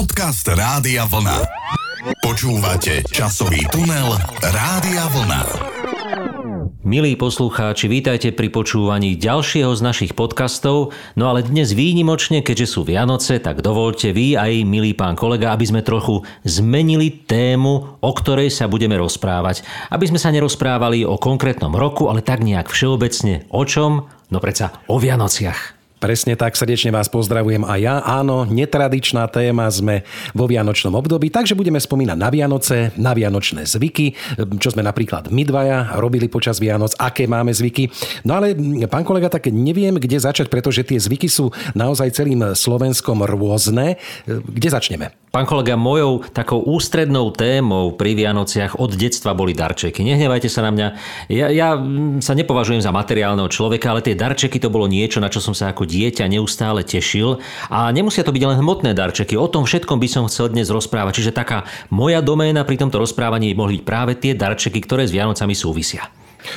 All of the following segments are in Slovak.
Podcast Rádia Vlna. Počúvate časový tunel Rádia Vlna. Milí poslucháči, vítajte pri počúvaní ďalšieho z našich podcastov. No ale dnes výnimočne, keďže sú Vianoce, tak dovolte vy aj, milý pán kolega, aby sme trochu zmenili tému, o ktorej sa budeme rozprávať. Aby sme sa nerozprávali o konkrétnom roku, ale tak nejak všeobecne. O čom? No predsa o Vianociach. Presne tak, srdečne vás pozdravujem aj ja. Áno, netradičná téma, sme vo Vianočnom období, takže budeme spomínať na Vianoce, na Vianočné zvyky, čo sme napríklad my dvaja robili počas Vianoc, aké máme zvyky. No ale, pán kolega, tak neviem, kde začať, pretože tie zvyky sú naozaj celým Slovenskom rôzne. Kde začneme? Pán kolega, mojou takou ústrednou témou pri Vianociach od detstva boli darčeky. Nehnevajte sa na mňa. Ja, ja sa nepovažujem za materiálneho človeka, ale tie darčeky to bolo niečo, na čo som sa ako dieťa neustále tešil. A nemusia to byť len hmotné darčeky. O tom všetkom by som chcel dnes rozprávať. Čiže taká moja doména pri tomto rozprávaní mohli byť práve tie darčeky, ktoré s Vianocami súvisia.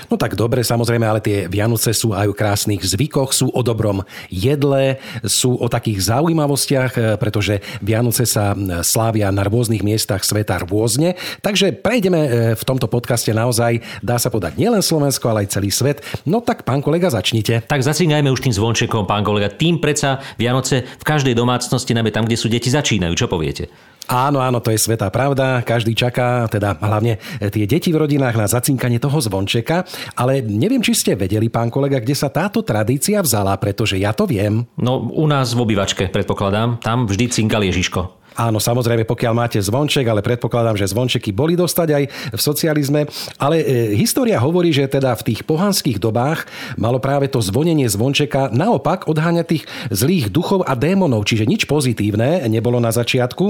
No tak dobre, samozrejme, ale tie Vianoce sú aj o krásnych zvykoch, sú o dobrom jedle, sú o takých zaujímavostiach, e, pretože Vianoce sa slávia na rôznych miestach sveta rôzne. Takže prejdeme e, v tomto podcaste naozaj, dá sa podať nielen Slovensko, ale aj celý svet. No tak, pán kolega, začnite. Tak zacíňajme už tým zvončekom, pán kolega. Tým predsa Vianoce v každej domácnosti, najmä tam, kde sú deti, začínajú. Čo poviete? Áno, áno, to je svetá pravda. Každý čaká, teda hlavne tie deti v rodinách na zacinkanie toho zvončeka. Ale neviem, či ste vedeli, pán kolega, kde sa táto tradícia vzala, pretože ja to viem. No, u nás v obývačke, predpokladám. Tam vždy cinkal Ježiško. Áno, samozrejme, pokiaľ máte zvonček, ale predpokladám, že zvončeky boli dostať aj v socializme. Ale e, história hovorí, že teda v tých pohanských dobách malo práve to zvonenie zvončeka naopak odháňať tých zlých duchov a démonov, čiže nič pozitívne nebolo na začiatku.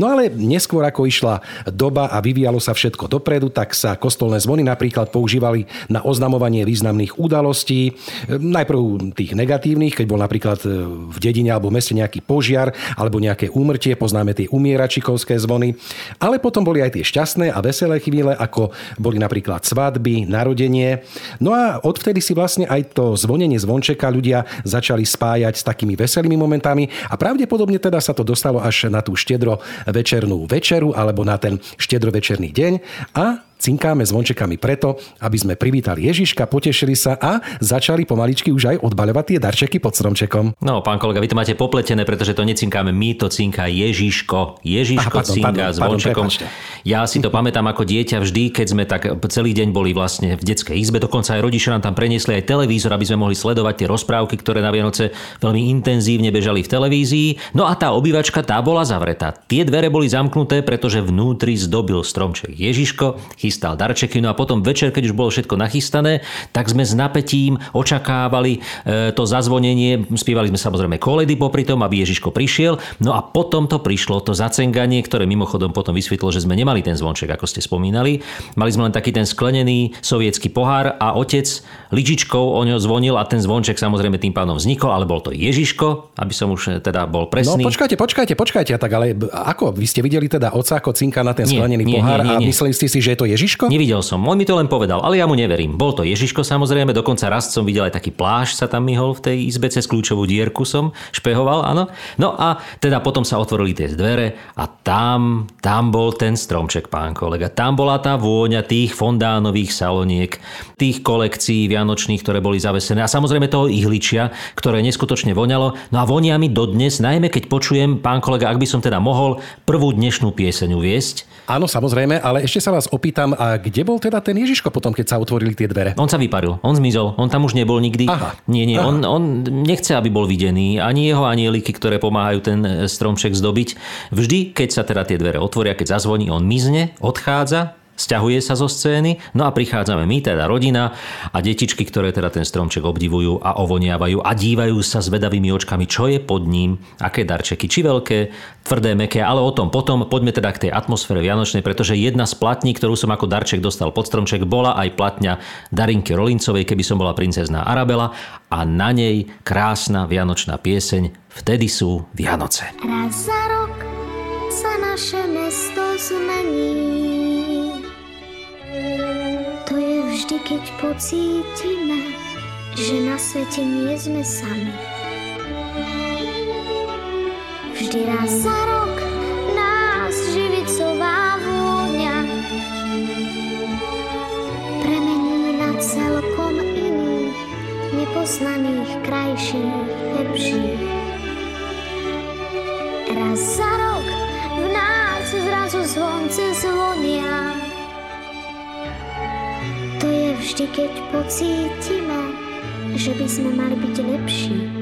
No ale neskôr, ako išla doba a vyvíjalo sa všetko dopredu, tak sa kostolné zvony napríklad používali na oznamovanie významných udalostí. Najprv tých negatívnych, keď bol napríklad e, v dedine alebo meste nejaký požiar alebo nejaké úmrtie, poznáme poznáme tie umieračikovské zvony, ale potom boli aj tie šťastné a veselé chvíle, ako boli napríklad svadby, narodenie. No a odvtedy si vlastne aj to zvonenie zvončeka ľudia začali spájať s takými veselými momentami a pravdepodobne teda sa to dostalo až na tú štedro večernú večeru alebo na ten štedrovečerný deň a cinkáme zvončekami preto, aby sme privítali Ježiška, potešili sa a začali pomaličky už aj odbaľovať tie darčeky pod stromčekom. No, pán kolega, vy to máte popletené, pretože to necinkáme my, to cinká Ježiško. Ježiško Aha, pardon, cinká pardon, zvončekom. Pardon, ja si to pamätám ako dieťa vždy, keď sme tak celý deň boli vlastne v detskej izbe, dokonca aj rodičia nám tam preniesli aj televízor, aby sme mohli sledovať tie rozprávky, ktoré na Vianoce veľmi intenzívne bežali v televízii. No a tá obývačka tá bola zavretá. Tie dvere boli zamknuté, pretože vnútri zdobil stromček Ježiško, chystal darčeky. No a potom večer, keď už bolo všetko nachystané, tak sme s napätím očakávali e, to zazvonenie. Spievali sme samozrejme koledy popri tom, aby Ježiško prišiel. No a potom to prišlo, to zacenganie, ktoré mimochodom potom vysvetlilo, že sme nemali ten zvonček, ako ste spomínali. Mali sme len taký ten sklenený sovietský pohár a otec lyžičkou o ňo zvonil a ten zvonček samozrejme tým pádom vznikol, ale bol to Ježiško, aby som už e, teda bol presný. No počkajte, počkajte, počkajte, tak ale ako? Vy ste videli teda oca ako cinka na ten sklenený nie, pohár nie, nie, nie. a mysleli ste si, že je to Ježiško? Nevidel som, on mi to len povedal, ale ja mu neverím. Bol to Ježiško samozrejme, dokonca raz som videl aj taký pláž sa tam myhol v tej izbe cez kľúčovú dierku som špehoval, áno. No a teda potom sa otvorili tie dvere a tam, tam bol ten stromček, pán kolega. Tam bola tá vôňa tých fondánových saloniek, tých kolekcií vianočných, ktoré boli zavesené a samozrejme toho ihličia, ktoré neskutočne voňalo. No a vonia mi dodnes, najmä keď počujem, pán kolega, ak by som teda mohol prvú dnešnú pieseň uviesť. Áno, samozrejme, ale ešte sa vás opýtam, a kde bol teda ten Ježiško potom, keď sa otvorili tie dvere? On sa vyparil, on zmizol, on tam už nebol nikdy. Aha. Nie, nie, Aha. On, on nechce, aby bol videný, ani jeho anieliky, ktoré pomáhajú ten e, stromček zdobiť. Vždy, keď sa teda tie dvere otvoria, keď zazvoní, on mizne, odchádza Sťahuje sa zo scény, no a prichádzame my, teda rodina a detičky, ktoré teda ten stromček obdivujú a ovoniavajú a dívajú sa s vedavými očkami, čo je pod ním, aké darčeky, či veľké, tvrdé, meké, ale o tom potom. Poďme teda k tej atmosfére vianočnej, pretože jedna z platní, ktorú som ako darček dostal pod stromček, bola aj platňa Darinky Rolincovej, keby som bola princezná Arabela a na nej krásna vianočná pieseň Vtedy sú Vianoce. Raz za rok sa naše mesto zmení Vždy, keď pocítime, že na svete nie sme sami. Vždy raz za rok nás živicová vôňa premení na celkom iných, nepoznaných, krajších, lepších. Raz za rok v nás zrazu zvonce zvonia. Vždy, keď pocítime, že by sme mali byť lepší.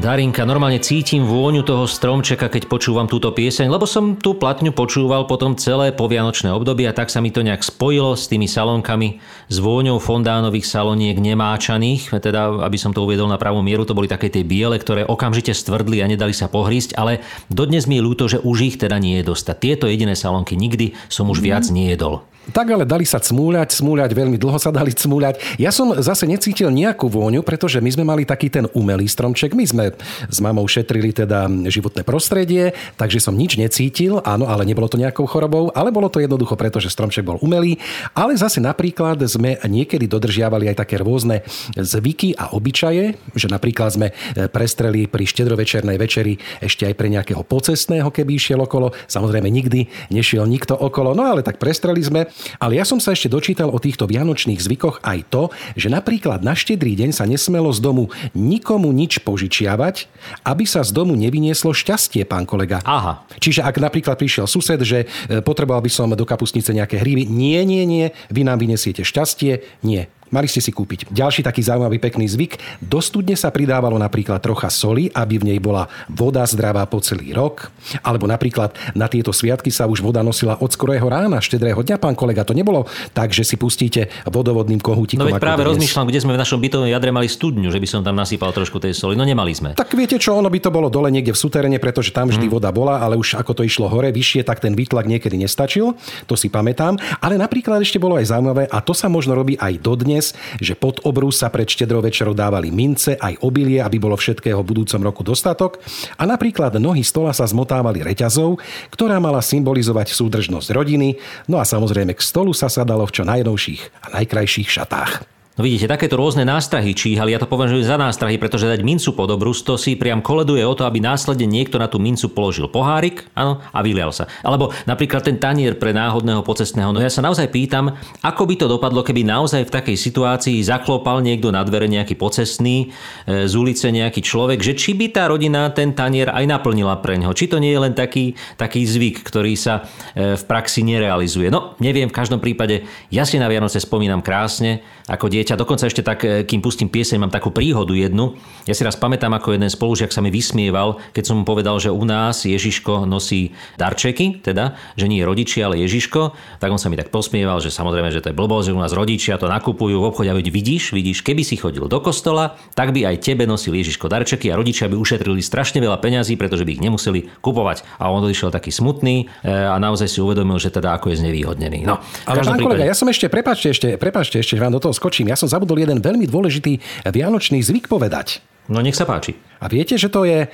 Darinka, normálne cítim vôňu toho stromčeka, keď počúvam túto pieseň, lebo som tú platňu počúval potom celé povianočné obdobie a tak sa mi to nejak spojilo s tými salónkami, s vôňou fondánových saloniek nemáčaných, teda aby som to uviedol na pravú mieru, to boli také tie biele, ktoré okamžite stvrdli a nedali sa pohrísť, ale dodnes mi je ľúto, že už ich teda nie je dostať. Tieto jediné salónky nikdy som už viac nejedol. Tak ale dali sa cmúľať, cmúľať, veľmi dlho sa dali cmúľať. Ja som zase necítil nejakú vôňu, pretože my sme mali taký ten umelý stromček. My sme s mamou šetrili teda životné prostredie, takže som nič necítil, áno, ale nebolo to nejakou chorobou, ale bolo to jednoducho preto, že stromček bol umelý. Ale zase napríklad sme niekedy dodržiavali aj také rôzne zvyky a obyčaje, že napríklad sme prestreli pri štedrovečernej večeri ešte aj pre nejakého pocestného, keby išiel okolo. Samozrejme nikdy nešiel nikto okolo, no ale tak prestreli sme. Ale ja som sa ešte dočítal o týchto vianočných zvykoch aj to, že napríklad na štedrý deň sa nesmelo z domu nikomu nič požičiavať, aby sa z domu nevynieslo šťastie, pán kolega. Aha. Čiže ak napríklad prišiel sused, že e, potreboval by som do kapustnice nejaké hríby, nie, nie, nie, vy nám vyniesiete šťastie, nie. Mali ste si kúpiť. Ďalší taký zaujímavý pekný zvyk. Do studne sa pridávalo napríklad trocha soli, aby v nej bola voda zdravá po celý rok. Alebo napríklad na tieto sviatky sa už voda nosila od skorého rána, štedrého dňa, pán kolega. To nebolo tak, že si pustíte vodovodným kohútikom. No veď práve dnes. rozmýšľam, kde sme v našom bytovom jadre mali studňu, že by som tam nasypal trošku tej soli. No nemali sme. Tak viete čo, ono by to bolo dole niekde v suteréne, pretože tam vždy voda bola, ale už ako to išlo hore, vyššie, tak ten výtlak niekedy nestačil, to si pamätám. Ale napríklad ešte bolo aj zaujímavé, a to sa možno robí aj dodnes, že pod obrus sa pred štedrou večerou dávali mince, aj obilie, aby bolo všetkého v budúcom roku dostatok. A napríklad nohy stola sa zmotávali reťazou, ktorá mala symbolizovať súdržnosť rodiny. No a samozrejme k stolu sa sadalo v čo najnovších a najkrajších šatách. No vidíte, takéto rôzne nástrahy číhali, ja to považujem za nástrahy, pretože dať mincu pod obrus, to si priam koleduje o to, aby následne niekto na tú mincu položil pohárik áno, a vylial sa. Alebo napríklad ten tanier pre náhodného pocestného. No ja sa naozaj pýtam, ako by to dopadlo, keby naozaj v takej situácii zaklopal niekto na dvere nejaký pocestný, e, z ulice nejaký človek, že či by tá rodina ten tanier aj naplnila pre ňo. Či to nie je len taký, taký zvyk, ktorý sa e, v praxi nerealizuje. No, neviem, v každom prípade, ja si na Vianoce spomínam krásne, ako dieťa. Dokonca ešte tak, e, kým pustím pieseň, mám takú príhodu jednu. Ja si raz pamätám, ako jeden spolužiak sa mi vysmieval, keď som mu povedal, že u nás Ježiško nosí darčeky, teda, že nie rodičia, ale Ježiško. Tak on sa mi tak posmieval, že samozrejme, že to je blbosť, že u nás rodičia to nakupujú v obchode a vidíš, vidíš, keby si chodil do kostola, tak by aj tebe nosil Ježiško darčeky a rodičia by ušetrili strašne veľa peňazí, pretože by ich nemuseli kupovať. A on odišiel taký smutný e, a naozaj si uvedomil, že teda ako je znevýhodnený. No, Ale pán kolega, prípade- ja som ešte, prepáčte ešte, prepáčte ešte, vám do toho skočím. Ja som zabudol jeden veľmi dôležitý vianočný zvyk povedať. No nech sa páči. A viete, že to je, e,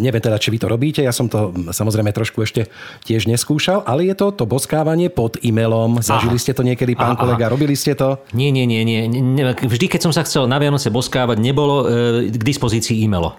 neviem teda, či vy to robíte, ja som to samozrejme trošku ešte tiež neskúšal, ale je to to boskávanie pod e-mailom. Zažili Aha. ste to niekedy, pán Aha, kolega, robili ste to? Nie, nie, nie. nie. Vždy, keď som sa chcel na Vianoce boskávať, nebolo e, k dispozícii e-mailo.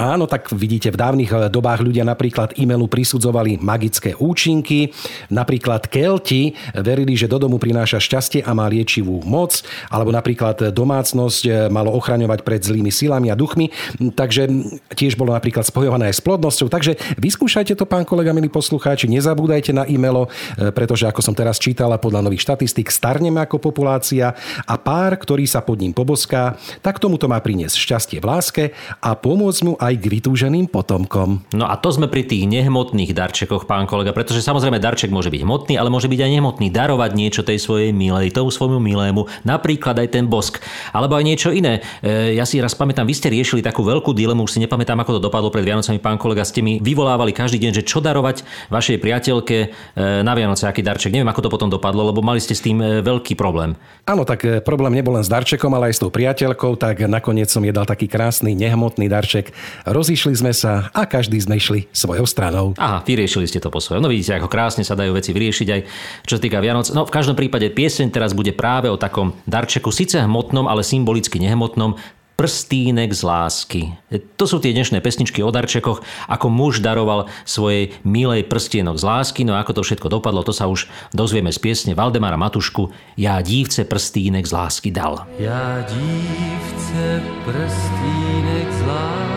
Áno, tak vidíte, v dávnych eh, dobách ľudia napríklad e-mailu prisudzovali magické účinky. Napríklad Kelti verili, že do domu prináša šťastie a má liečivú moc. Alebo napríklad domácnosť eh, malo ochraňovať pred zlými silami a duchmi. Takže tiež bolo napríklad spojované aj s plodnosťou. Takže vyskúšajte to, pán kolega, milí poslucháči. Nezabúdajte na e-mailo, eh, pretože ako som teraz čítala podľa nových štatistík, starneme ako populácia a pár, ktorý sa pod ním poboská, tak tomuto má priniesť šťastie v láske a pomôcť mu aj aj k vytúženým potomkom. No a to sme pri tých nehmotných darčekoch, pán kolega, pretože samozrejme darček môže byť hmotný, ale môže byť aj nehmotný. Darovať niečo tej svojej milej, tomu svojmu milému, napríklad aj ten bosk, alebo aj niečo iné. E, ja si raz pamätám, vy ste riešili takú veľkú dilemu, už si nepamätám, ako to dopadlo pred Vianocami, pán kolega, ste mi vyvolávali každý deň, že čo darovať vašej priateľke e, na Vianoce, aký darček. Neviem, ako to potom dopadlo, lebo mali ste s tým e, veľký problém. Áno, tak problém nebol len s darčekom, ale aj s tou priateľkou, tak nakoniec som jej dal taký krásny, nehmotný darček. Rozišli sme sa a každý sme išli svojou stranou. Aha, vyriešili ste to po svojom. No vidíte, ako krásne sa dajú veci vyriešiť aj čo sa týka Vianoc. No v každom prípade pieseň teraz bude práve o takom darčeku, síce hmotnom, ale symbolicky nehmotnom, prstínek z lásky. To sú tie dnešné pesničky o darčekoch, ako muž daroval svojej milej prstienok z lásky, no ako to všetko dopadlo, to sa už dozvieme z piesne Valdemara Matušku Ja dívce prstínek z lásky dal. Ja dívce prstínek z lásky dal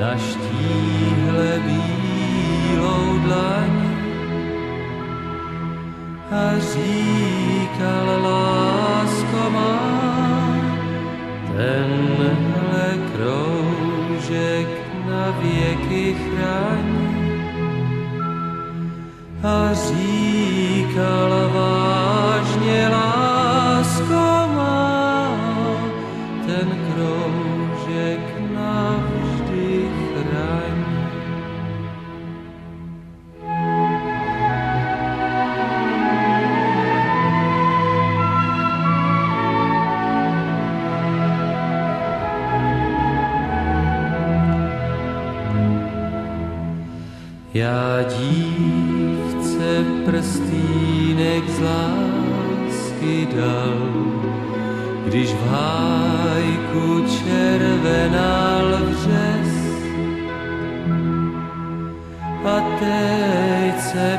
na štíhle bílou dlaň a říkal lásko má tenhle kroužek na věky chraň. A říkal vážně lásko má, Já dívce prstínek z lásky dal, když v hájku červenal vřes. A teď se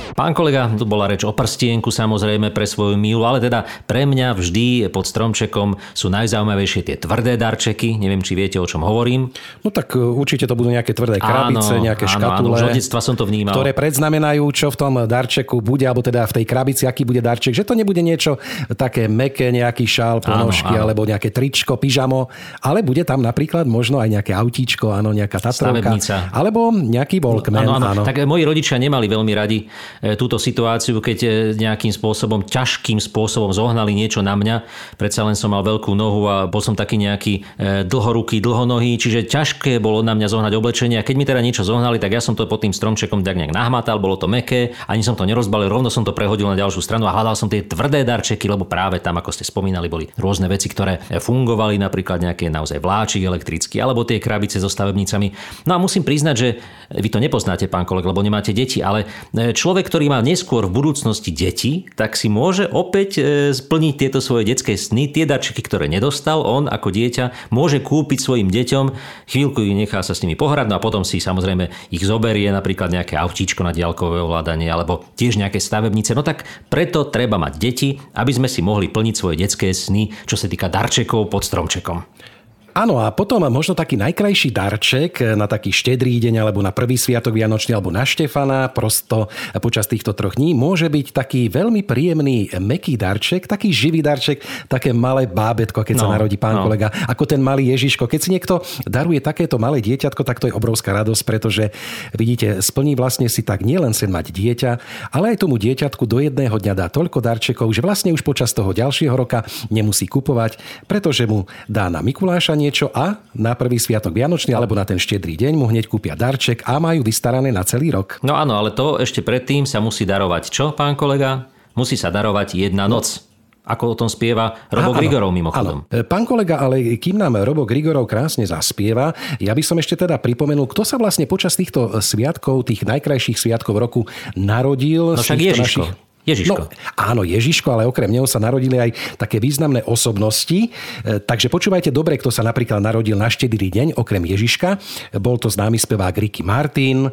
Pán kolega, tu bola reč o prstienku samozrejme pre svoju milu, ale teda pre mňa vždy pod stromčekom sú najzaujímavejšie tie tvrdé darčeky. Neviem, či viete, o čom hovorím. No tak uh, určite to budú nejaké tvrdé krabice, áno, nejaké áno, škatule. Áno, už od detstva som to vnímal. ktoré predznamenajú, čo v tom darčeku bude, alebo teda v tej krabici, aký bude darček. Že to nebude niečo také meké, nejaký šál, ponožky, áno. alebo nejaké tričko, pyžamo, ale bude tam napríklad možno aj nejaké autíčko, áno, nejaká tatrovka, Stavebnica. alebo nejaký Walkman. Áno, áno. áno. Tak moji rodičia nemali veľmi radi e, túto situáciu, keď e, nejakým spôsobom, ťažkým spôsobom zohnali niečo na mňa. Predsa len som mal veľkú nohu a bol som taký nejaký e, dlhoruký, dlhonohý, čiže ťažké bolo na mňa zohnať oblečenie. A keď mi teda niečo zohnali, tak ja som to pod tým stromčekom tak nejak nahmatal, bolo to meké, ani som to nerozbalil, rovno som to prehodil na ďalšiu stranu a hľadal som tie tvrdé darčeky, lebo práve tam, ako ste spomínali, boli rôzne veci, ktoré fungovali, napríklad nejaké naozaj vláčik elektrický, alebo tie krabice so stavebnicami. No a musím priznať, že vy to nepoznáte, pán kolega, lebo nemáte deti, ale e, človek, ktorý má neskôr v budúcnosti deti, tak si môže opäť e, splniť tieto svoje detské sny, tie darčeky, ktoré nedostal on ako dieťa, môže kúpiť svojim deťom, chvíľku ich nechá sa s nimi pohrať, no a potom si samozrejme ich zoberie, napríklad nejaké autíčko na diaľkové ovládanie, alebo tiež nejaké stavebnice. No tak preto treba mať deti, aby sme si mohli plniť svoje detské sny, čo sa týka darčekov pod stromčekom. Áno, a potom možno taký najkrajší darček na taký štedrý deň alebo na prvý sviatok Vianočný alebo na Štefana prosto počas týchto troch dní môže byť taký veľmi príjemný meký darček, taký živý darček, také malé bábetko, keď no, sa narodí pán no. kolega, ako ten malý Ježiško. Keď si niekto daruje takéto malé dieťatko, tak to je obrovská radosť, pretože vidíte, splní vlastne si tak nielen sen mať dieťa, ale aj tomu dieťatku do jedného dňa dá toľko darčekov, že vlastne už počas toho ďalšieho roka nemusí kupovať, pretože mu dá na Mikuláša niečo a na prvý sviatok Vianočný alebo na ten štedrý deň mu hneď kúpia darček a majú vystarané na celý rok. No áno, ale to ešte predtým sa musí darovať čo, pán kolega? Musí sa darovať jedna noc. Ako o tom spieva Robo Áno, Grigorov mimochodom. Áno. Pán kolega, ale kým nám Robo Grigorov krásne zaspieva, ja by som ešte teda pripomenul, kto sa vlastne počas týchto sviatkov, tých najkrajších sviatkov roku narodil. No však Ježiško. Našich... Ježiško. No, áno, Ježiško, ale okrem neho sa narodili aj také významné osobnosti. E, takže počúvajte dobre, kto sa napríklad narodil na štedrý deň, okrem Ježiška. Bol to známy spevák Ricky Martin,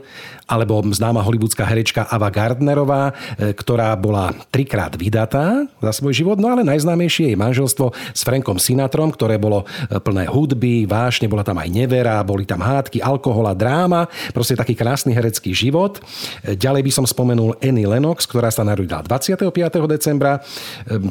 alebo známa hollywoodská herečka Ava Gardnerová, e, ktorá bola trikrát vydatá za svoj život, no ale najznámejšie je manželstvo s Frankom Sinatrom, ktoré bolo e, plné hudby, vášne, bola tam aj nevera, boli tam hádky, alkohol a dráma, proste taký krásny herecký život. Ďalej by som spomenul Annie Lennox, ktorá sa narodila 25. decembra,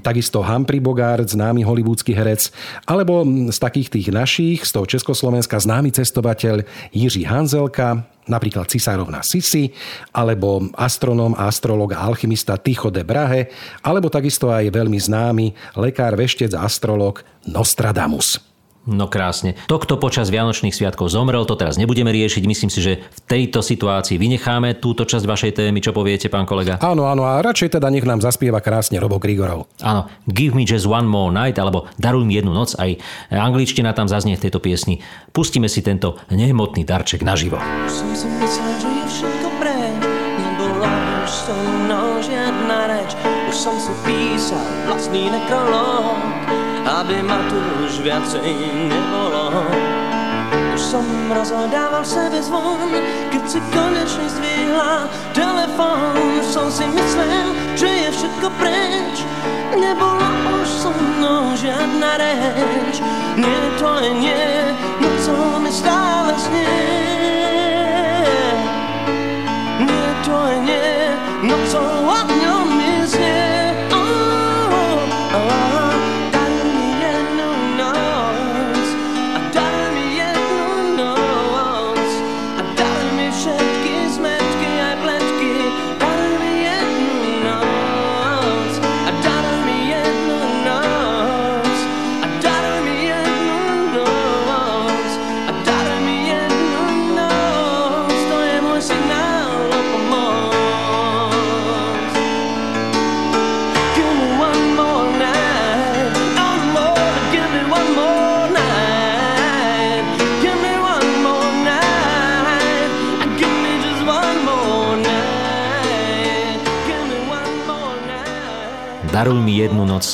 takisto Humphrey Bogart, známy hollywoodsky herec, alebo z takých tých našich, z toho Československa, známy cestovateľ Jiří Hanzelka, napríklad cisárovna Sisi, alebo astronóm, astrolog a alchymista Tycho de Brahe, alebo takisto aj veľmi známy lekár, veštec a astrolog Nostradamus. No krásne. To, kto počas Vianočných sviatkov zomrel, to teraz nebudeme riešiť. Myslím si, že v tejto situácii vynecháme túto časť vašej témy. Čo poviete, pán kolega? Áno, áno, a radšej teda nech nám zaspieva krásne Robo Grigorov. Áno, Give me just one more night, alebo Daruj mi jednu noc. Aj angličtina tam zaznie v tejto piesni. Pustíme si tento nehmotný darček naživo. Som si myslel, že je všetko preč, nebola už so mnou žiadna reč. Už som si písal vlastný nekrolog aby ma tu už viacej nebolo. Už som rozhodával sebe zvon, keď si konečne zdvihla telefón. Už som si myslel, že je všetko preč, nebola už so mnou žiadna reč. Nie, to je nie, no co mi stále znie. Nie, to je nie, no co ňom mi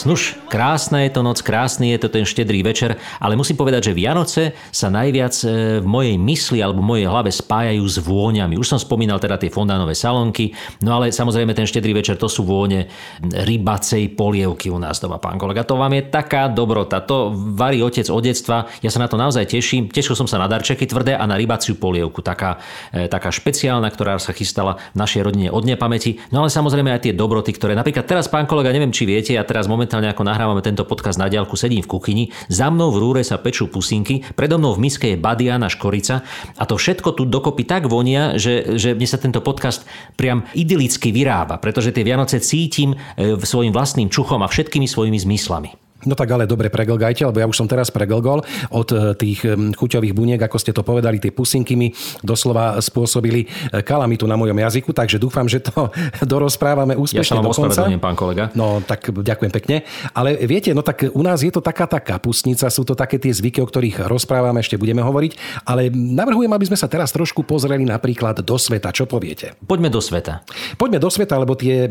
jednu noc. Nuž, krásna je to noc, krásny je to ten štedrý večer, ale musím povedať, že Vianoce sa najviac e, v mojej mysli alebo v mojej hlave spájajú s vôňami. Už som spomínal teda tie fondánové salonky, no ale samozrejme ten štedrý večer to sú vône rybacej polievky u nás doma, pán kolega. To vám je taká dobrota. To varí otec od detstva. Ja sa na to naozaj teším. Tešil som sa na darčeky tvrdé a na rybaciu polievku. Taká, e, taká špeciálna, ktorá sa chystala v našej rodine od nepamäti. No ale samozrejme aj tie dobroty, ktoré napríklad teraz, pán kolega, neviem, či viete, ja teraz momentálne ako nahrávame tento podcast na diálku, sedím v kuchyni, za mnou v rúre sa pečú pusinky, predo mnou v miske je badiana škorica a to všetko tu dokopy tak vonia, že, že mne sa tento podcast priam idylicky vyrába, pretože tie Vianoce cítim e, svojim vlastným čuchom a všetkými svojimi zmyslami. No tak ale dobre preglgajte, lebo ja už som teraz preglgol od e, tých chuťových buniek, ako ste to povedali, tie pusinky mi doslova spôsobili e, kalamitu na mojom jazyku, takže dúfam, že to dorozprávame úspešne ja sa vám do pán kolega. No tak ďakujem pekne. Ale viete, no tak u nás je to taká tá kapustnica, sú to také tie zvyky, o ktorých rozprávame, ešte budeme hovoriť, ale navrhujem, aby sme sa teraz trošku pozreli napríklad do sveta. Čo poviete? Poďme do sveta. Poďme do sveta, lebo tie e,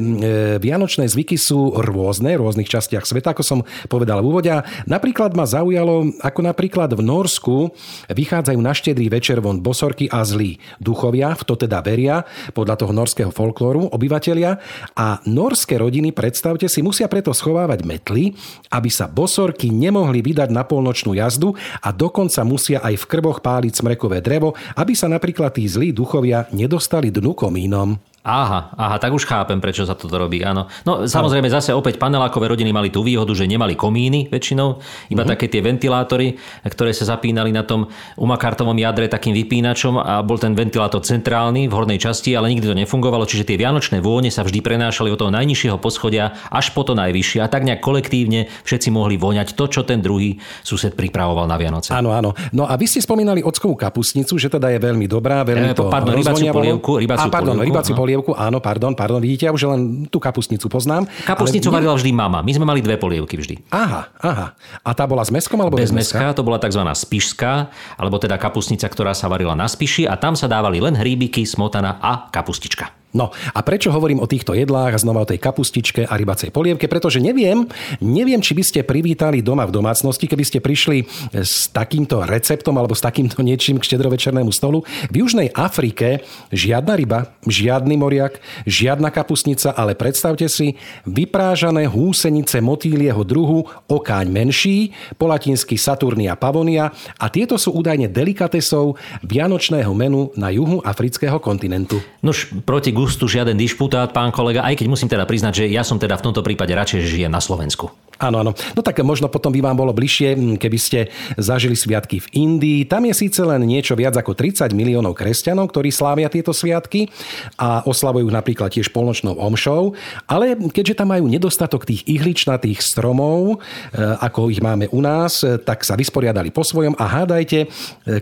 vianočné zvyky sú rôzne, v rôznych častiach sveta, ako som povedal povedal v úvode. Napríklad ma zaujalo, ako napríklad v Norsku vychádzajú na štedrý večer von bosorky a zlí duchovia, v to teda veria, podľa toho norského folklóru, obyvateľia. A norské rodiny, predstavte si, musia preto schovávať metly, aby sa bosorky nemohli vydať na polnočnú jazdu a dokonca musia aj v krboch páliť smrekové drevo, aby sa napríklad tí zlí duchovia nedostali dnu komínom. Aha, aha, tak už chápem, prečo sa toto robí, áno. No samozrejme zase opäť panelákové rodiny mali tú výhodu, že nemali komíny väčšinou, iba uh-huh. také tie ventilátory, ktoré sa zapínali na tom umakartovom jadre takým vypínačom a bol ten ventilátor centrálny v hornej časti, ale nikdy to nefungovalo, čiže tie vianočné vône sa vždy prenášali od toho najnižšieho poschodia až po to najvyššie a tak nejak kolektívne všetci mohli voňať to, čo ten druhý sused pripravoval na Vianoce. Áno, áno. No a vy ste spomínali ockovú kapusnicu, že teda je veľmi dobrá, veľmi e, to pardon, rybaciu polievku, rybaciu a, pardon, polievku, rybaciu polievku, áno, pardon, pardon, vidíte, ja už len tú kapustnicu poznám. Kapustnicu ale... varila vždy mama, my sme mali dve polievky vždy. Aha, aha. A tá bola s meskom alebo bez, bez meska? To bola tzv. spišská, alebo teda kapustnica, ktorá sa varila na spiši a tam sa dávali len hríbiky, smotana a kapustička. No a prečo hovorím o týchto jedlách a znova o tej kapustičke a rybacej polievke? Pretože neviem, neviem, či by ste privítali doma v domácnosti, keby ste prišli s takýmto receptom alebo s takýmto niečím k štedrovečernému stolu. V Južnej Afrike žiadna ryba, žiadny moriak, žiadna kapusnica, ale predstavte si vyprážané húsenice motýlieho druhu, okáň menší, po latinsky Saturnia pavonia a tieto sú údajne delikatesou vianočného menu na juhu afrického kontinentu. Nož proti gustu žiaden dišputát, pán kolega, aj keď musím teda priznať, že ja som teda v tomto prípade radšej, že žijem na Slovensku. Áno, áno. No tak možno potom by vám bolo bližšie, keby ste zažili sviatky v Indii. Tam je síce len niečo viac ako 30 miliónov kresťanov, ktorí slávia tieto sviatky a oslavujú napríklad tiež polnočnou omšou, ale keďže tam majú nedostatok tých ihličnatých stromov, e, ako ich máme u nás, e, tak sa vysporiadali po svojom a hádajte, e,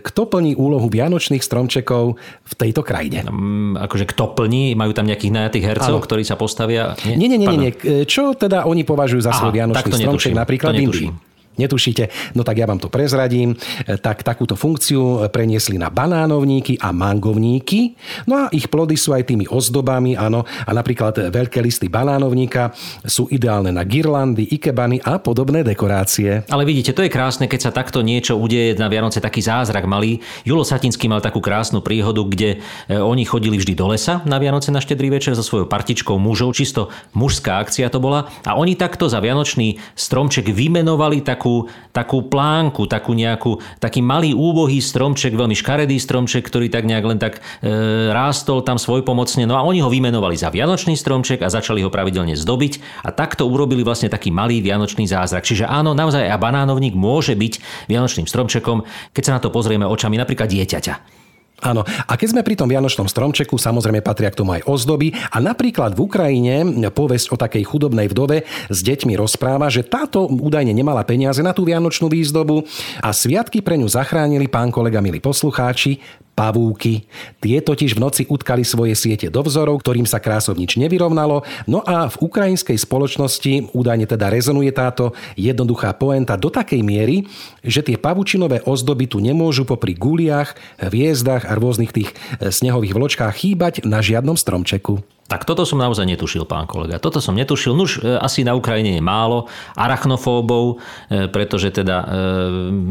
kto plní úlohu vianočných stromčekov v tejto krajine. Um, akože kto plní? Majú tam nejakých najatých hercov, ano. ktorí sa postavia? Nie, nie, nie, nie, nie. Čo teda oni považujú za svoj vianočný stromček napríklad v Indii. Netušíte? No tak ja vám to prezradím. E, tak takúto funkciu preniesli na banánovníky a mangovníky. No a ich plody sú aj tými ozdobami, áno. A napríklad veľké listy banánovníka sú ideálne na girlandy, ikebany a podobné dekorácie. Ale vidíte, to je krásne, keď sa takto niečo udeje na Vianoce, taký zázrak malý. Julo Satinský mal takú krásnu príhodu, kde e, oni chodili vždy do lesa na Vianoce na štedrý večer so svojou partičkou mužov, čisto mužská akcia to bola. A oni takto za Vianočný stromček vymenovali takú takú, takú plánku, takú nejakú, taký malý úbohý stromček, veľmi škaredý stromček, ktorý tak nejak len tak e, rástol tam svoj pomocne. No a oni ho vymenovali za Vianočný stromček a začali ho pravidelne zdobiť a takto urobili vlastne taký malý Vianočný zázrak. Čiže áno, naozaj a banánovník môže byť Vianočným stromčekom, keď sa na to pozrieme očami napríklad dieťaťa. Áno. A keď sme pri tom vianočnom stromčeku, samozrejme patria k tomu aj ozdoby. A napríklad v Ukrajine povesť o takej chudobnej vdove s deťmi rozpráva, že táto údajne nemala peniaze na tú vianočnú výzdobu a sviatky pre ňu zachránili pán kolega, milí poslucháči, pavúky. Tie totiž v noci utkali svoje siete do vzorov, ktorým sa krásov nič nevyrovnalo. No a v ukrajinskej spoločnosti údajne teda rezonuje táto jednoduchá poenta do takej miery, že tie pavučinové ozdoby tu nemôžu popri guliach, hviezdach a rôznych tých eh, snehových vločkách chýbať na žiadnom stromčeku. Tak toto som naozaj netušil, pán kolega. Toto som netušil. Nuž, e, asi na Ukrajine je málo arachnofóbov, e, pretože teda e,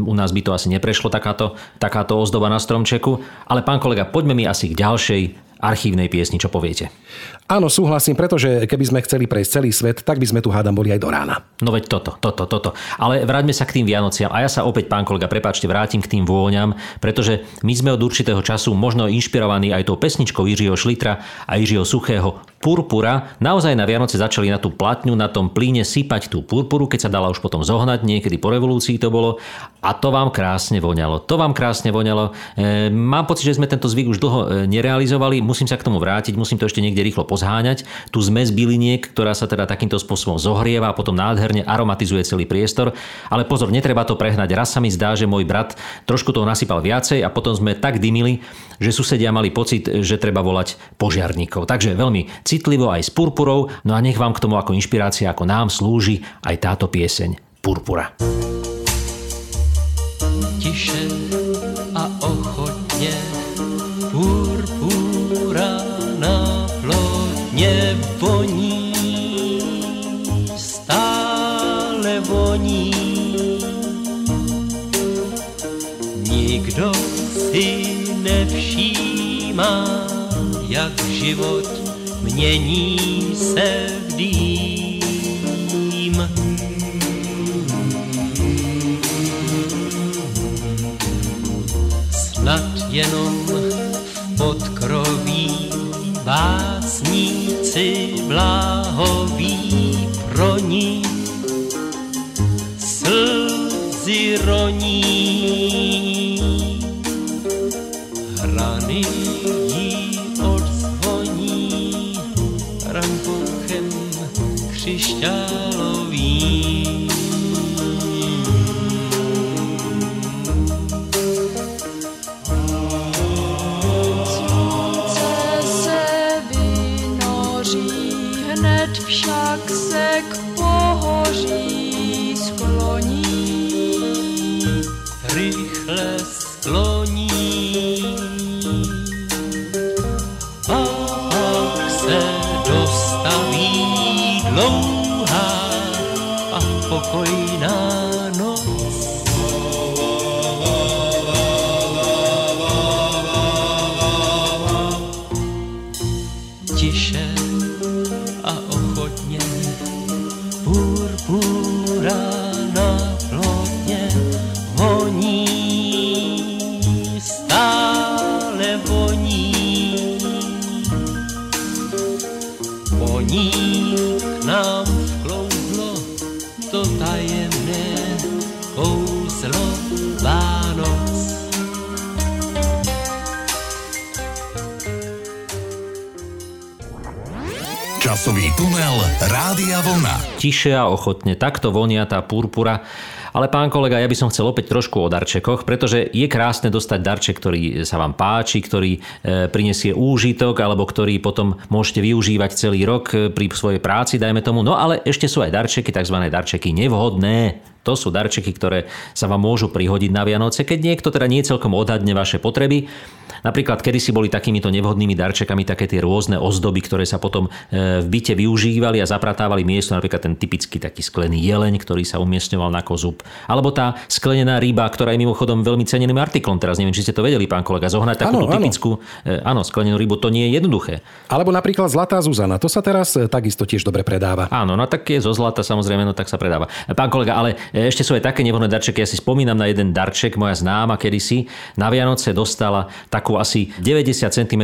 u nás by to asi neprešlo takáto, takáto ozdoba na stromčeku. Ale pán kolega, poďme mi asi k ďalšej archívnej piesni. Čo poviete? Áno, súhlasím, pretože keby sme chceli prejsť celý svet, tak by sme tu hádam boli aj do rána. No veď toto, toto, toto. Ale vráťme sa k tým Vianociam. A ja sa opäť, pán kolega, prepáčte, vrátim k tým vôňam, pretože my sme od určitého času možno inšpirovaní aj tou pesničkou Jiřího Šlitra a Jiřího Suchého purpura. Naozaj na Vianoce začali na tú platňu, na tom plíne sypať tú purpuru, keď sa dala už potom zohnať, niekedy po revolúcii to bolo. A to vám krásne voňalo. To vám krásne voňalo. E, mám pocit, že sme tento zvyk už dlho e, nerealizovali musím sa k tomu vrátiť, musím to ešte niekde rýchlo pozháňať. Tu zmes byliniek, ktorá sa teda takýmto spôsobom zohrieva a potom nádherne aromatizuje celý priestor. Ale pozor, netreba to prehnať. Raz sa mi zdá, že môj brat trošku toho nasypal viacej a potom sme tak dymili, že susedia mali pocit, že treba volať požiarníkov. Takže veľmi citlivo aj s purpurou, no a nech vám k tomu ako inšpirácia, ako nám slúži aj táto pieseň Purpura. Tiše a ochotne mě voní, stále voní. Nikdo si nevšímá, jak život mění se v. Snad jenom v podkroví básníci bláhoví pro ní slzy roní. oczyszcza. Tiše a ochotne, takto vonia tá purpura. Ale pán kolega, ja by som chcel opäť trošku o darčekoch, pretože je krásne dostať darček, ktorý sa vám páči, ktorý e, prinesie úžitok, alebo ktorý potom môžete využívať celý rok e, pri svojej práci, dajme tomu. No ale ešte sú aj darčeky, tzv. darčeky nevhodné. To sú darčeky, ktoré sa vám môžu prihodiť na Vianoce, keď niekto teda nie celkom odhadne vaše potreby. Napríklad, kedy si boli takýmito nevhodnými darčekami také tie rôzne ozdoby, ktoré sa potom e, v byte využívali a zapratávali miesto, napríklad ten typický taký sklený jeleň, ktorý sa umiestňoval na kozub. Alebo tá sklenená ryba, ktorá je mimochodom veľmi ceneným artiklom. Teraz neviem, či ste to vedeli, pán kolega, zohnať takú áno. typickú, e, áno, sklenenú rybu, to nie je jednoduché. Alebo napríklad Zlatá Zuzana, to sa teraz e, takisto tiež dobre predáva. Áno, no tak je zo zlata samozrejme, no tak sa predáva. Pán kolega, ale ešte sú aj také nevhodné darčeky. Ja si spomínam na jeden darček, moja známa kedysi na Vianoce dostala takú asi 90 cm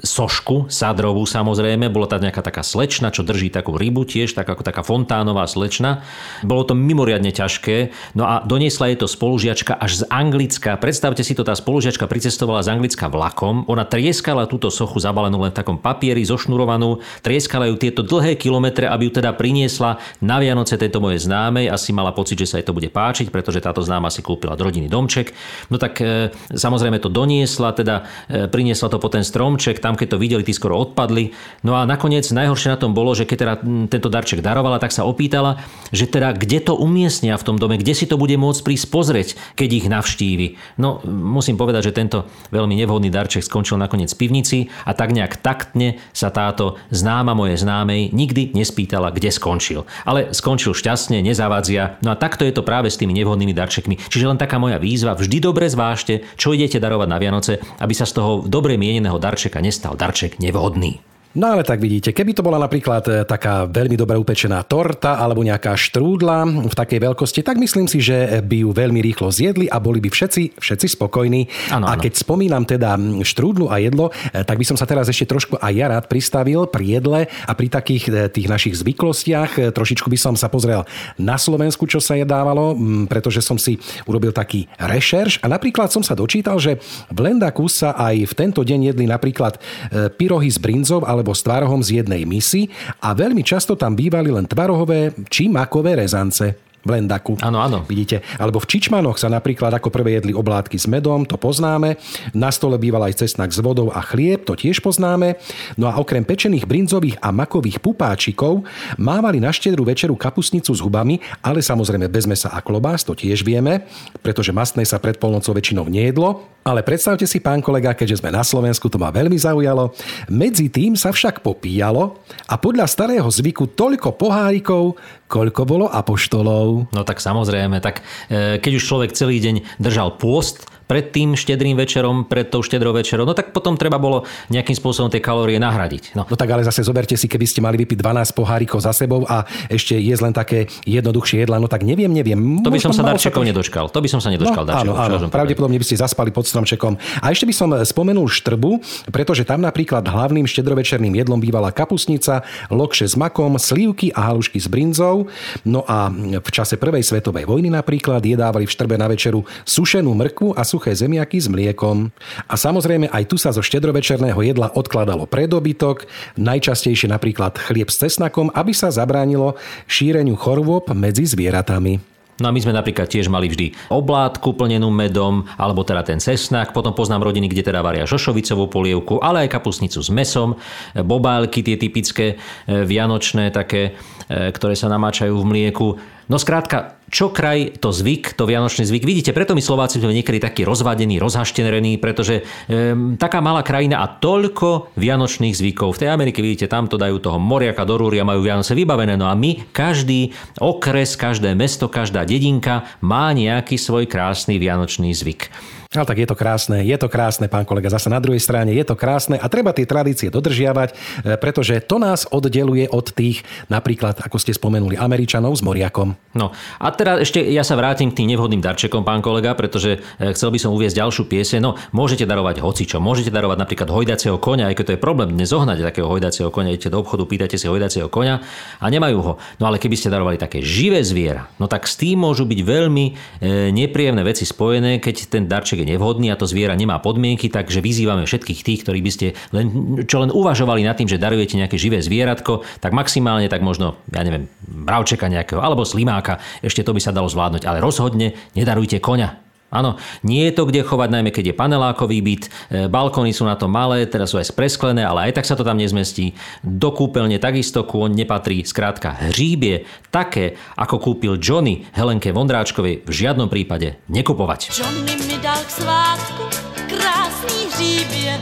sošku, sadrovú samozrejme. Bola tam nejaká taká slečna, čo drží takú rybu tiež, tak ako taká fontánová slečna. Bolo to mimoriadne ťažké. No a doniesla je to spolužiačka až z Anglicka. Predstavte si to, tá spolužiačka pricestovala z Anglicka vlakom. Ona trieskala túto sochu zabalenú len v takom papieri, zošnurovanú. Trieskala ju tieto dlhé kilometre, aby ju teda priniesla na Vianoce tejto mojej známej. Asi mala pocit, že sa jej to bude páčiť, pretože táto známa si kúpila od rodiny domček. No tak e, samozrejme to doniesla, teda e, priniesla to po ten stromček, tam keď to videli, tí skoro odpadli. No a nakoniec najhoršie na tom bolo, že keď teda tento darček darovala, tak sa opýtala, že teda kde to umiestnia v tom dome, kde si to bude môcť prísť pozrieť, keď ich navštívi. No musím povedať, že tento veľmi nevhodný darček skončil nakoniec v pivnici a tak nejak taktne sa táto známa mojej známej nikdy nespýtala, kde skončil. Ale skončil šťastne, nezavadzia. No a takto je to práve s tými nevhodnými darčekmi. Čiže len taká moja výzva, vždy dobre zvážte, čo idete darovať na Vianoce, aby sa z toho dobre mieneného darčeka nestal darček nevhodný. No ale tak vidíte, keby to bola napríklad e, taká veľmi dobre upečená torta alebo nejaká štrúdla v takej veľkosti, tak myslím si, že by ju veľmi rýchlo zjedli a boli by všetci, všetci spokojní. Áno, a keď spomínam teda štrúdlu a jedlo, e, tak by som sa teraz ešte trošku aj ja rád pristavil pri jedle a pri takých e, tých našich zvyklostiach. Trošičku by som sa pozrel na Slovensku, čo sa jedávalo, pretože som si urobil taký rešerš a napríklad som sa dočítal, že v Lendaku sa aj v tento deň jedli napríklad pyrohy s brinzou alebo s tvarohom z jednej misy a veľmi často tam bývali len tvarohové či makové rezance. V Lendaku. Áno, áno. Vidíte? Alebo v Čičmanoch sa napríklad ako prvé jedli oblátky s medom, to poznáme. Na stole býval aj cesnak s vodou a chlieb, to tiež poznáme. No a okrem pečených brinzových a makových pupáčikov mávali na štedrú večeru kapusnicu s hubami, ale samozrejme bez mesa a klobás, to tiež vieme, pretože mastné sa pred polnocou väčšinou nejedlo. Ale predstavte si, pán kolega, keďže sme na Slovensku, to ma veľmi zaujalo. Medzi tým sa však popíjalo a podľa starého zvyku toľko pohárikov, koľko bolo apoštolov. No tak samozrejme, tak e, keď už človek celý deň držal pôst pred tým štedrým večerom, pred tou štedrou večerou, no tak potom treba bolo nejakým spôsobom tie kalórie nahradiť. No. No tak ale zase zoberte si, keby ste mali vypiť 12 pohárikov za sebou a ešte jesť len také jednoduchšie jedla, no tak neviem, neviem. To by som sa darčekov to- nedočkal. To by som sa nedočkal No, darčekov. áno, áno. Pravdepodobne by ste zaspali pod stromčekom. A ešte by som spomenul štrbu, pretože tam napríklad hlavným štedrovečerným jedlom bývala kapusnica, lokše s makom, slívky a halušky s brinzou. No a v čase prvej svetovej vojny napríklad jedávali v štrbe na večeru sušenú mrkvu a suché zemiaky s mliekom. A samozrejme aj tu sa zo štedrovečerného jedla odkladalo predobytok, najčastejšie napríklad chlieb s cesnakom, aby sa zabránilo šíreniu chorôb medzi zvieratami. No a my sme napríklad tiež mali vždy oblátku plnenú medom, alebo teda ten cesnak. Potom poznám rodiny, kde teda varia šošovicovú polievku, ale aj kapusnicu s mesom, bobálky tie typické e, vianočné také, e, ktoré sa namáčajú v mlieku. No skrátka, čo kraj to zvyk, to vianočný zvyk. Vidíte, preto my Slováci sme niekedy takí rozvadení, rozhaštenení, pretože e, taká malá krajina a toľko vianočných zvykov. V tej Amerike, vidíte, tam to dajú toho moriaka do rúry majú Vianoce vybavené. No a my, každý okres, každé mesto, každá dedinka má nejaký svoj krásny vianočný zvyk. Ale tak je to krásne, je to krásne, pán kolega, zase na druhej strane je to krásne a treba tie tradície dodržiavať, e, pretože to nás oddeluje od tých, napríklad, ako ste spomenuli, Američanov s moriakom. No a teraz ešte ja sa vrátim k tým nevhodným darčekom, pán kolega, pretože e, chcel by som uviezť ďalšiu piese. No, môžete darovať hocičo, môžete darovať napríklad hojdacieho konia, aj keď to je problém dnes zohnať takého hojdacieho konia, idete do obchodu, pýtate si hojdacieho konia a nemajú ho. No ale keby ste darovali také živé zviera, no tak s tým môžu byť veľmi e, nepríjemné veci spojené, keď ten darček je nevhodný a to zviera nemá podmienky, takže vyzývame všetkých tých, ktorí by ste len, čo len uvažovali nad tým, že darujete nejaké živé zvieratko, tak maximálne tak možno, ja neviem, bravčeka nejakého alebo slimáka, ešte to by sa dalo zvládnuť, ale rozhodne nedarujte koňa. Áno, nie je to kde chovať, najmä keď je panelákový byt, e, balkóny sú na to malé, teraz sú aj spresklené, ale aj tak sa to tam nezmestí. Do kúpeľne takisto kôň nepatrí, skrátka hříbie, také, ako kúpil Johnny Helenke Vondráčkovej, v žiadnom prípade nekupovať. Johnny mi dal k svátku krásný hříbie,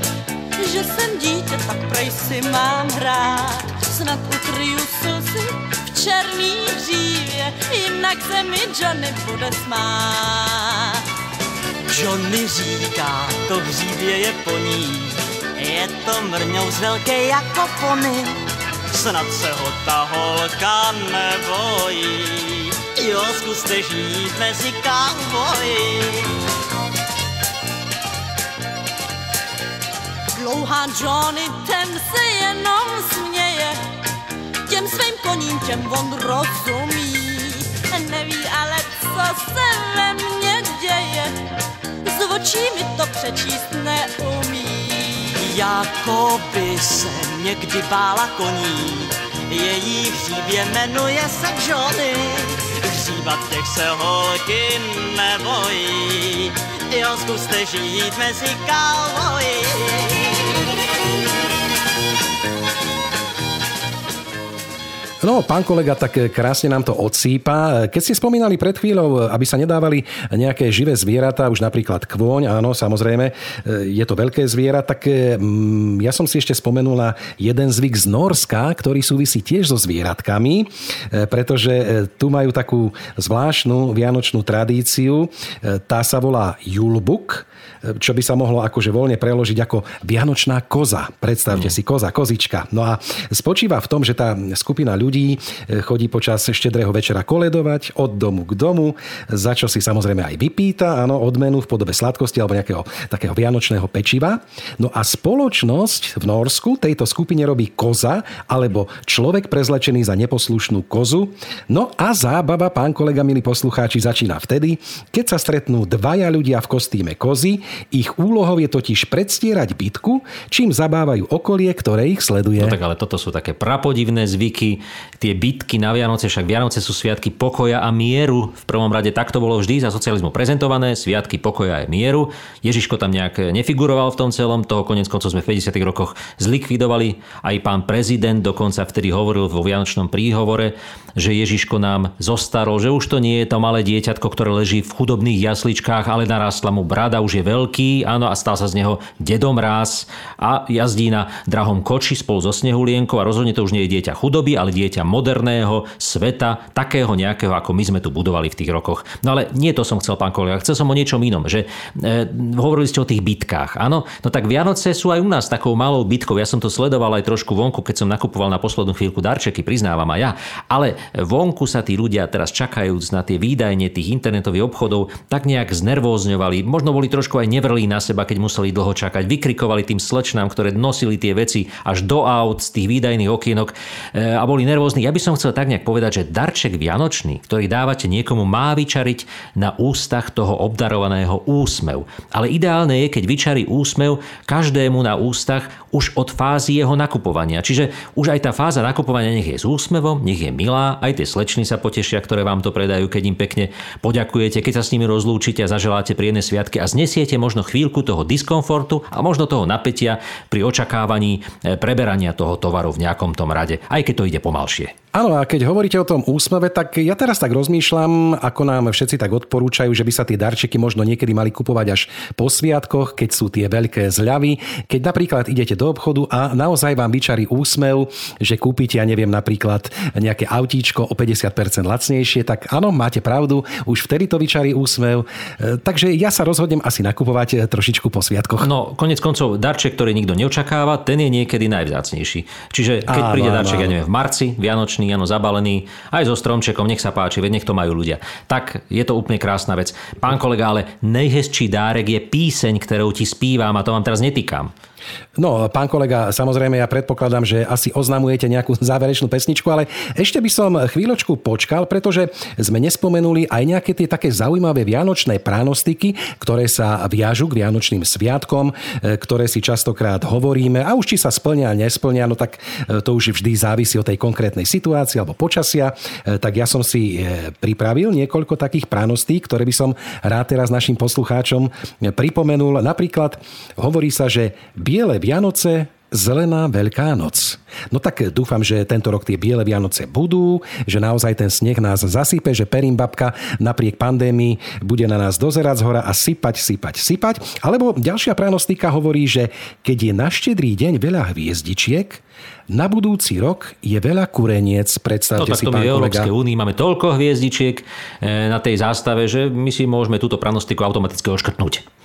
že jsem dítě, tak prej si mám hrát. Snad ukryju slzy v černý hřívě, jinak se mi Johnny bude smát. Johnny říká, to hříbě je po ní, je to mrňous velké jako pony. Snad se ho ta holka nebojí, jo, zkuste žít mezi kávoji. Dlouhá Johnny, ten se jenom směje, těm svým koním, těm on rozumí. Neví ale, co se ve mně děje, z očí mi to přečíst neumí. Jako by se někdy bála koní, její hříbě jmenuje se Johnny. Hříbat těch se holky nebojí, jo, zkuste žít mezi kávoji. No, pán kolega tak krásne nám to odsýpa. Keď ste spomínali pred chvíľou, aby sa nedávali nejaké živé zvieratá, už napríklad kvôň, áno, samozrejme, je to veľké zviera, tak mm, ja som si ešte spomenul na jeden zvyk z Norska, ktorý súvisí tiež so zvieratkami, pretože tu majú takú zvláštnu vianočnú tradíciu. Tá sa volá Julbuk čo by sa mohlo akože voľne preložiť ako vianočná koza. Predstavte mm. si, koza, kozička. No a spočíva v tom, že tá skupina ľudí e, chodí počas štedrého večera koledovať od domu k domu, za čo si samozrejme aj vypýta, áno, odmenu v podobe sladkosti alebo nejakého takého vianočného pečiva. No a spoločnosť v Norsku tejto skupine robí koza alebo človek prezlečený za neposlušnú kozu. No a zábava, pán kolega, milí poslucháči, začína vtedy, keď sa stretnú dvaja ľudia v kostýme kozy ich úlohou je totiž predstierať bitku, čím zabávajú okolie, ktoré ich sleduje. No tak ale toto sú také prapodivné zvyky. Tie bitky na Vianoce, však Vianoce sú sviatky pokoja a mieru. V prvom rade takto bolo vždy za socializmu prezentované, sviatky pokoja a mieru. Ježiško tam nejak nefiguroval v tom celom, toho konec koncov sme v 50. rokoch zlikvidovali. Aj pán prezident dokonca vtedy hovoril vo Vianočnom príhovore, že Ježiško nám zostarol, že už to nie je to malé dieťatko, ktoré leží v chudobných jasličkách, ale narastla mu brada, už je veľ veľký, áno, a stal sa z neho dedom ráz a jazdí na drahom koči spolu so snehulienkou a rozhodne to už nie je dieťa chudoby, ale dieťa moderného sveta, takého nejakého, ako my sme tu budovali v tých rokoch. No ale nie to som chcel, pán kolega, chcel som o niečom inom, že e, hovorili ste o tých bitkách, áno, no tak Vianoce sú aj u nás takou malou bitkou. Ja som to sledoval aj trošku vonku, keď som nakupoval na poslednú chvíľku darčeky, priznávam aj ja, ale vonku sa tí ľudia teraz čakajúc na tie výdajne tých internetových obchodov, tak nejak znervózňovali, možno boli trošku aj nevrli na seba, keď museli dlho čakať. Vykrikovali tým slečnám, ktoré nosili tie veci až do aut z tých výdajných okienok e, a boli nervózni. Ja by som chcel tak nejak povedať, že darček vianočný, ktorý dávate niekomu, má vyčariť na ústach toho obdarovaného úsmev. Ale ideálne je, keď vyčarí úsmev každému na ústach už od fázy jeho nakupovania. Čiže už aj tá fáza nakupovania nech je s úsmevom, nech je milá, aj tie slečny sa potešia, ktoré vám to predajú, keď im pekne poďakujete, keď sa s nimi rozlúčite a zaželáte príjemné sviatky a znesiete možno chvíľku toho diskomfortu a možno toho napätia pri očakávaní e, preberania toho tovaru v nejakom tom rade, aj keď to ide Marchais. Áno, a keď hovoríte o tom úsmeve, tak ja teraz tak rozmýšľam, ako nám všetci tak odporúčajú, že by sa tie darčeky možno niekedy mali kupovať až po sviatkoch, keď sú tie veľké zľavy. Keď napríklad idete do obchodu a naozaj vám vyčarí úsmev, že kúpite, ja neviem, napríklad nejaké autíčko o 50% lacnejšie, tak áno, máte pravdu, už vtedy to vyčarí úsmev. E, takže ja sa rozhodnem asi nakupovať trošičku po sviatkoch. No, konec koncov, darček, ktorý nikto neočakáva, ten je niekedy najvzácnejší. Čiže keď áno, príde darček, áno. ja neviem, v marci, vianočný, áno, zabalený, aj so stromčekom, nech sa páči, veď nech to majú ľudia. Tak je to úplne krásna vec. Pán kolega, ale najhezčí dárek je píseň, ktorú ti spívam a to vám teraz netýkam. No, pán kolega, samozrejme ja predpokladám, že asi oznamujete nejakú záverečnú pesničku, ale ešte by som chvíľočku počkal, pretože sme nespomenuli aj nejaké tie také zaujímavé vianočné pránostiky, ktoré sa viažu k vianočným sviatkom, e, ktoré si častokrát hovoríme a už či sa splnia, nesplnia, no tak e, to už vždy závisí od tej konkrétnej situácie alebo počasia. E, tak ja som si pripravil niekoľko takých pránostík, ktoré by som rád teraz našim poslucháčom pripomenul. Napríklad hovorí sa, že Biele Vianoce, Zelená Veľká noc. No tak dúfam, že tento rok tie biele Vianoce budú, že naozaj ten sneh nás zasype, že Perim babka napriek pandémii bude na nás dozerať z hora a sypať, sypať, sypať. Alebo ďalšia pranostika hovorí, že keď je na štedrý deň veľa hviezdičiek, na budúci rok je veľa kureniec, predstavte no, si, pán kolega. Európskej únii máme toľko hviezdičiek eh, na tej zástave, že my si môžeme túto pranostiku automaticky oškrtnúť.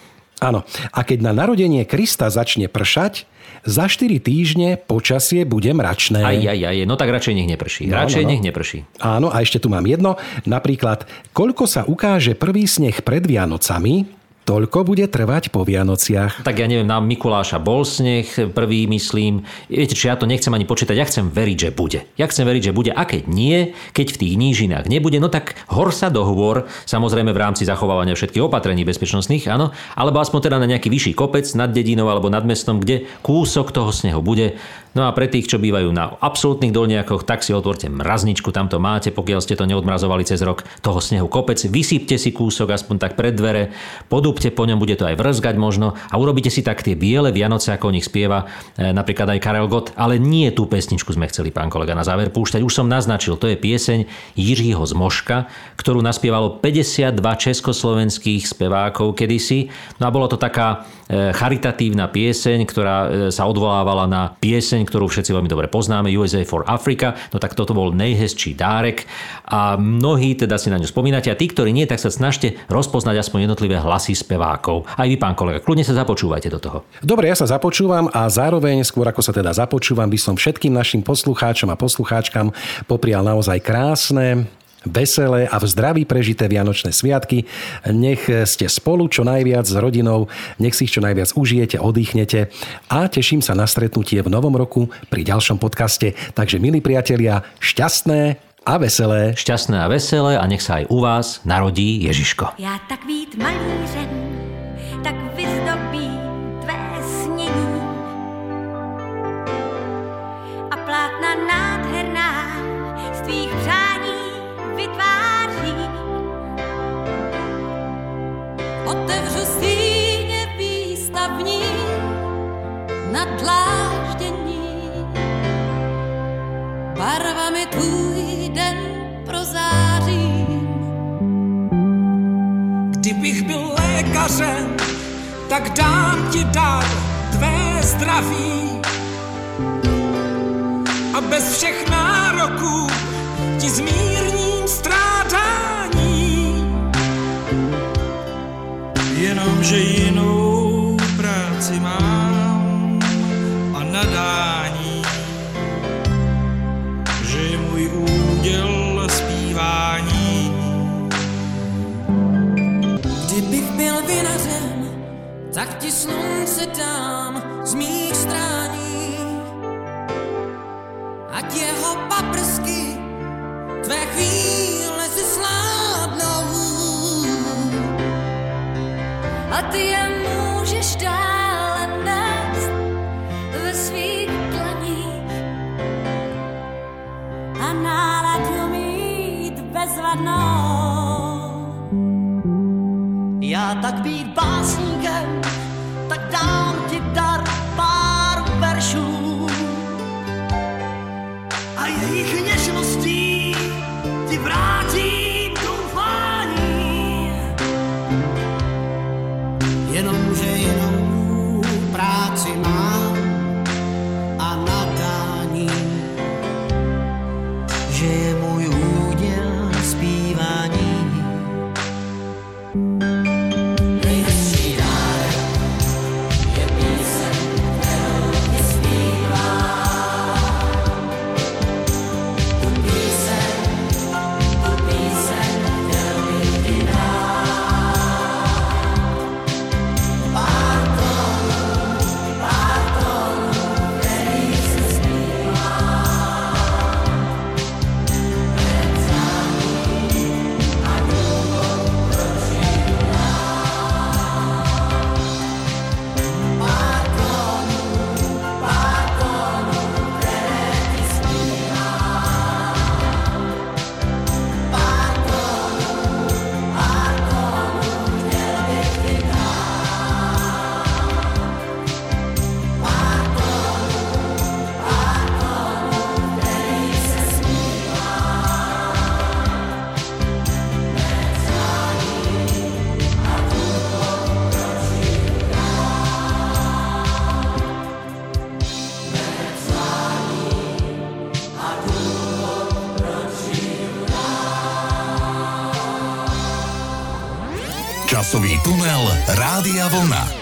Áno. A keď na narodenie Krista začne pršať, za 4 týždne počasie bude mračné. Aj, aj, aj. No tak radšej nech neprší. No, radšej no, no. nech neprší. Áno, a ešte tu mám jedno. Napríklad, koľko sa ukáže prvý sneh pred Vianocami, Toľko bude trvať po Vianociach. Tak ja neviem, na Mikuláša bol sneh, prvý myslím. Viete, či ja to nechcem ani počítať, ja chcem veriť, že bude. Ja chcem veriť, že bude. A keď nie, keď v tých nížinách nebude, no tak hor sa dohovor, samozrejme v rámci zachovávania všetkých opatrení bezpečnostných, áno, alebo aspoň teda na nejaký vyšší kopec nad dedinou alebo nad mestom, kde kúsok toho snehu bude. No a pre tých, čo bývajú na absolútnych dolniakoch, tak si otvorte mrazničku, tam to máte, pokiaľ ste to neodmrazovali cez rok toho snehu kopec, vysypte si kúsok aspoň tak pred dvere, podúpte po ňom, bude to aj vrzgať možno a urobíte si tak tie biele Vianoce, ako o nich spieva e, napríklad aj Karel Gott, ale nie tú pesničku sme chceli, pán kolega, na záver púšťať. Už som naznačil, to je pieseň Jiřího Zmoška, ktorú naspievalo 52 československých spevákov kedysi. No a bolo to taká charitatívna pieseň, ktorá e, sa odvolávala na pieseň ktorú všetci veľmi dobre poznáme, USA for Africa, no tak toto bol najhezčí dárek a mnohí teda si na ňu spomínate a tí, ktorí nie, tak sa snažte rozpoznať aspoň jednotlivé hlasy spevákov. Aj vy, pán kolega, kľudne sa započúvajte do toho. Dobre, ja sa započúvam a zároveň, skôr ako sa teda započúvam, by som všetkým našim poslucháčom a poslucháčkam poprial naozaj krásne, veselé a v zdraví prežité Vianočné sviatky. Nech ste spolu čo najviac s rodinou, nech si ich čo najviac užijete, oddychnete a teším sa na stretnutie v novom roku pri ďalšom podcaste. Takže milí priatelia, šťastné a veselé. Šťastné a veselé a nech sa aj u vás narodí Ježiško. Ja tak vít malířem, tak vyzdobí tvé snění a plátna nádherná z tvých přání Otevřu síně výstavní na dláždění. Barvami tvůj den prozářím. Kdybych byl lékařem, tak dám ti dar tvé zdraví. A bez všech nároků ti zmírním Jenomže jinou práci mám a nadání, že můj úděl zpívání. Kdybych byl vinařem, tak ti slunce dám z mých strání. Ať jeho paprsky ty je můžeš dále nést a náladu mít bezvadnou. Já tak být básníkem, Rádia Vlna.